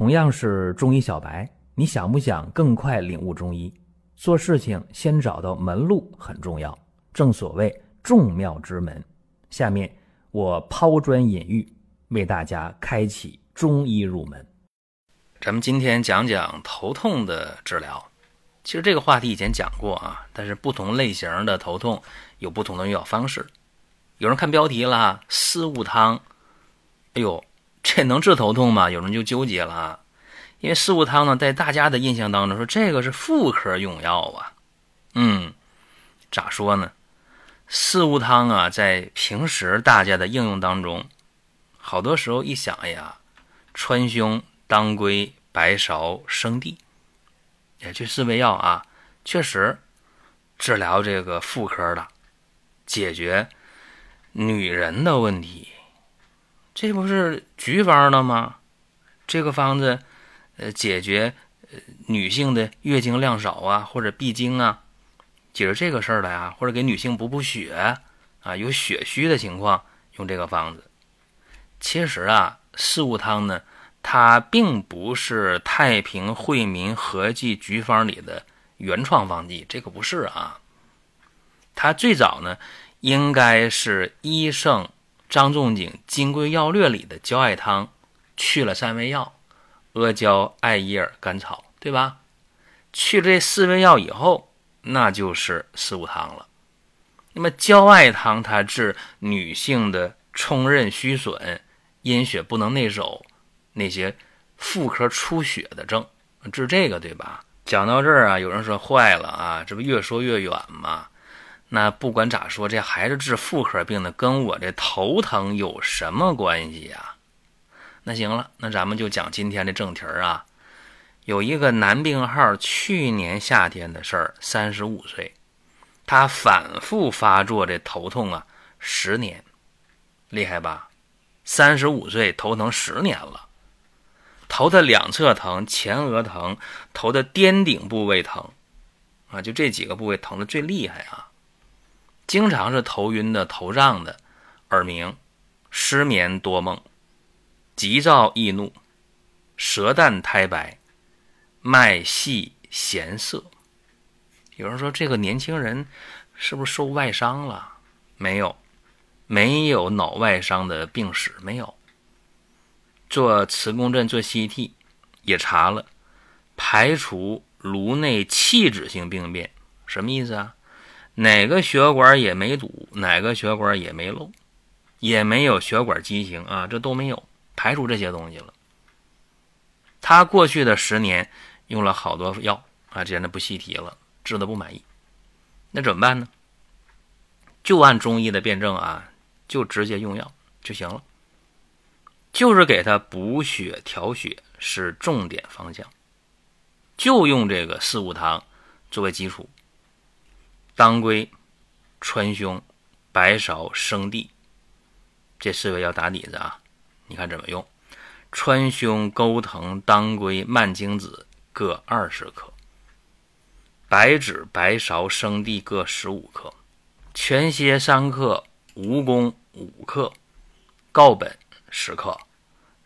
同样是中医小白，你想不想更快领悟中医？做事情先找到门路很重要，正所谓众妙之门。下面我抛砖引玉，为大家开启中医入门。咱们今天讲讲头痛的治疗。其实这个话题以前讲过啊，但是不同类型的头痛有不同的用药方式。有人看标题了，四物汤，哎呦。这能治头痛吗？有人就纠结了，因为四物汤呢，在大家的印象当中说这个是妇科用药啊。嗯，咋说呢？四物汤啊，在平时大家的应用当中，好多时候一想，哎呀，川芎、当归、白芍、生地，也这四味药啊，确实治疗这个妇科的，解决女人的问题。这不是局方的吗？这个方子，呃，解决呃女性的月经量少啊，或者闭经啊，解决这个事儿的呀，或者给女性补补血啊，有血虚的情况用这个方子。其实啊，四物汤呢，它并不是太平惠民合剂局方里的原创方剂，这个不是啊。它最早呢，应该是医圣。张仲景《金匮要略》里的焦艾汤，去了三味药：阿胶、艾叶、甘草，对吧？去了这四味药以后，那就是四物汤了。那么焦艾汤它治女性的冲任虚损、阴血不能内守那些妇科出血的症，治这个对吧？讲到这儿啊，有人说坏了啊，这不越说越远吗？那不管咋说，这孩子治妇科病的，跟我这头疼有什么关系呀？那行了，那咱们就讲今天的正题儿啊。有一个男病号，去年夏天的事儿，三十五岁，他反复发作这头痛啊，十年，厉害吧？三十五岁头疼十年了，头的两侧疼，前额疼，头的颠顶部位疼，啊，就这几个部位疼的最厉害啊。经常是头晕的、头胀的、耳鸣、失眠多梦、急躁易怒、舌淡苔白、脉细弦涩。有人说这个年轻人是不是受外伤了？没有，没有脑外伤的病史，没有。做磁共振、做 CT 也查了，排除颅内器质性病变。什么意思啊？哪个血管也没堵，哪个血管也没漏，也没有血管畸形啊，这都没有，排除这些东西了。他过去的十年用了好多药啊，这样的不细提了，治的不满意，那怎么办呢？就按中医的辩证啊，就直接用药就行了，就是给他补血调血是重点方向，就用这个四物汤作为基础。当归、川芎、白芍、生地，这四味要打底子啊！你看怎么用？川芎、钩藤、当归、蔓荆子各二十克，白芷、白芍、生地各十五克，全蝎三克，蜈蚣五克，告本十克。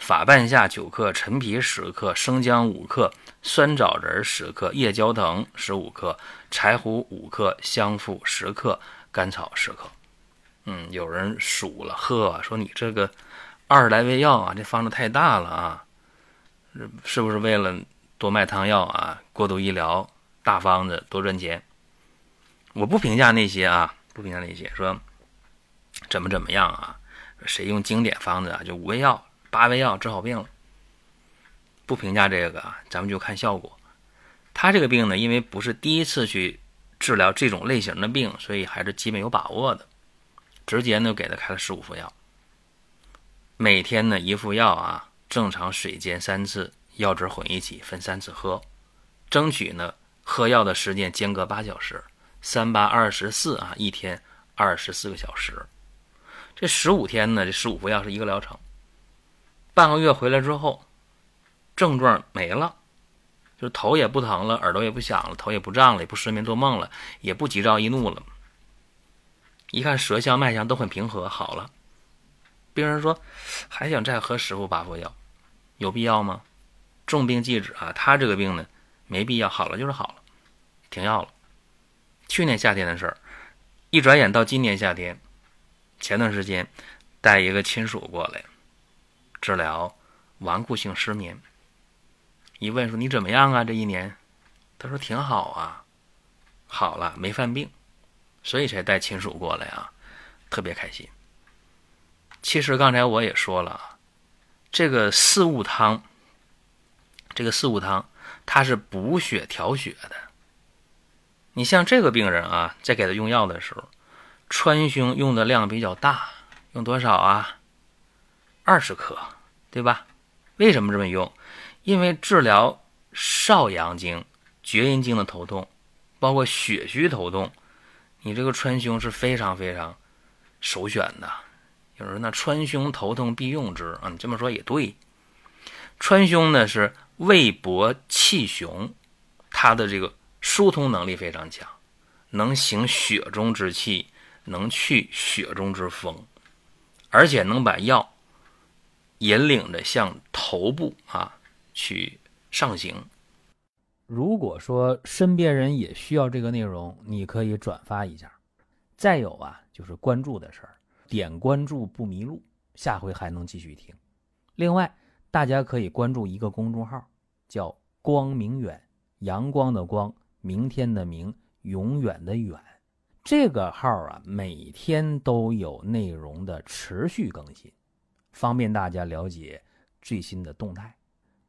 法半夏九克，陈皮十克，生姜五克，酸枣仁十克，夜交藤十五克，柴胡五克，香附十克，甘草十克。嗯，有人数了，呵，说你这个二十来味药啊，这方子太大了啊，是不是为了多卖汤药啊？过度医疗，大方子多赚钱？我不评价那些啊，不评价那些说怎么怎么样啊？谁用经典方子啊？就五味药。八味药治好病了，不评价这个啊，咱们就看效果。他这个病呢，因为不是第一次去治疗这种类型的病，所以还是基本有把握的。直接呢给他开了十五副药，每天呢一副药啊，正常水煎三次，药汁混一起分三次喝，争取呢喝药的时间间隔八小时，三八二十四啊，一天二十四个小时。这十五天呢，这十五副药是一个疗程。半个月回来之后，症状没了，就是头也不疼了，耳朵也不响了，头也不胀了，也不失眠做梦了，也不急躁易怒了。一看舌象脉象都很平和，好了。病人说还想再喝十副八副药，有必要吗？重病忌止啊。他这个病呢，没必要，好了就是好了，停药了。去年夏天的事儿，一转眼到今年夏天，前段时间带一个亲属过来治疗顽固性失眠。一问说你怎么样啊？这一年，他说挺好啊，好了，没犯病，所以才带亲属过来啊，特别开心。其实刚才我也说了，这个四物汤，这个四物汤它是补血调血的。你像这个病人啊，在给他用药的时候，川芎用的量比较大，用多少啊？二十克，对吧？为什么这么用？因为治疗少阳经、厥阴经的头痛，包括血虚头痛，你这个川芎是非常非常首选的。有人说那川芎头痛必用之啊，你这么说也对。川芎呢是味薄气雄，它的这个。疏通能力非常强，能行血中之气，能去血中之风，而且能把药引领着向头部啊去上行。如果说身边人也需要这个内容，你可以转发一下。再有啊，就是关注的事儿，点关注不迷路，下回还能继续听。另外，大家可以关注一个公众号，叫“光明远”，阳光的光。明天的明，永远的远，这个号啊，每天都有内容的持续更新，方便大家了解最新的动态。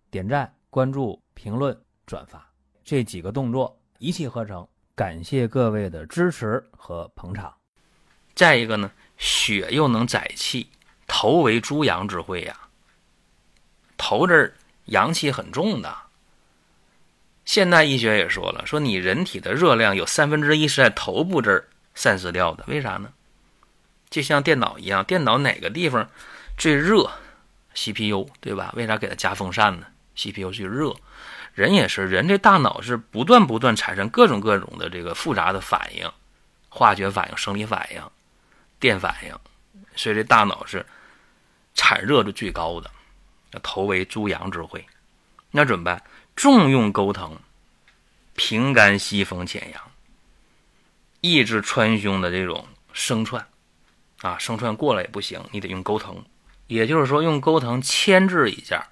点赞、关注、评论、转发这几个动作一气呵成，感谢各位的支持和捧场。再一个呢，血又能载气，头为诸阳之会呀，头这儿阳气很重的。现代医学也说了，说你人体的热量有三分之一是在头部这儿散失掉的，为啥呢？就像电脑一样，电脑哪个地方最热？CPU 对吧？为啥给它加风扇呢？CPU 最热。人也是，人这大脑是不断不断产生各种各种的这个复杂的反应，化学反应、生理反应、电反应，所以这大脑是产热的最高的。头为诸阳之会，那怎么办？重用钩藤，平肝息风潜阳，抑制川芎的这种生窜，啊，生窜过了也不行，你得用钩藤，也就是说用钩藤牵制一下，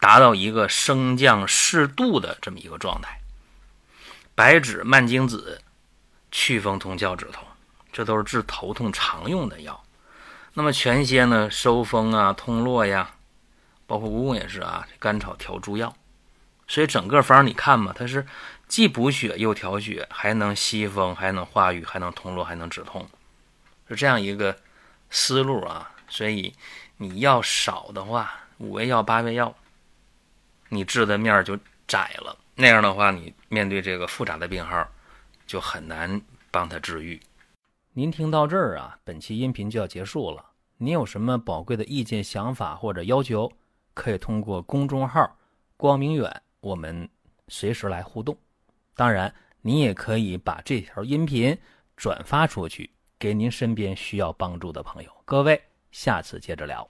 达到一个升降适度的这么一个状态。白芷、蔓荆子，祛风通窍止痛，这都是治头痛常用的药。那么全蝎呢，收风啊，通络呀，包括蜈蚣也是啊，甘草调诸药。所以整个方你看嘛，它是既补血又调血，还能吸风，还能化瘀，还能通络，还能止痛，是这样一个思路啊。所以你要少的话，五味药、八味药，你治的面就窄了。那样的话，你面对这个复杂的病号，就很难帮他治愈。您听到这儿啊，本期音频就要结束了。您有什么宝贵的意见、想法或者要求，可以通过公众号“光明远”。我们随时来互动，当然，您也可以把这条音频转发出去，给您身边需要帮助的朋友。各位，下次接着聊。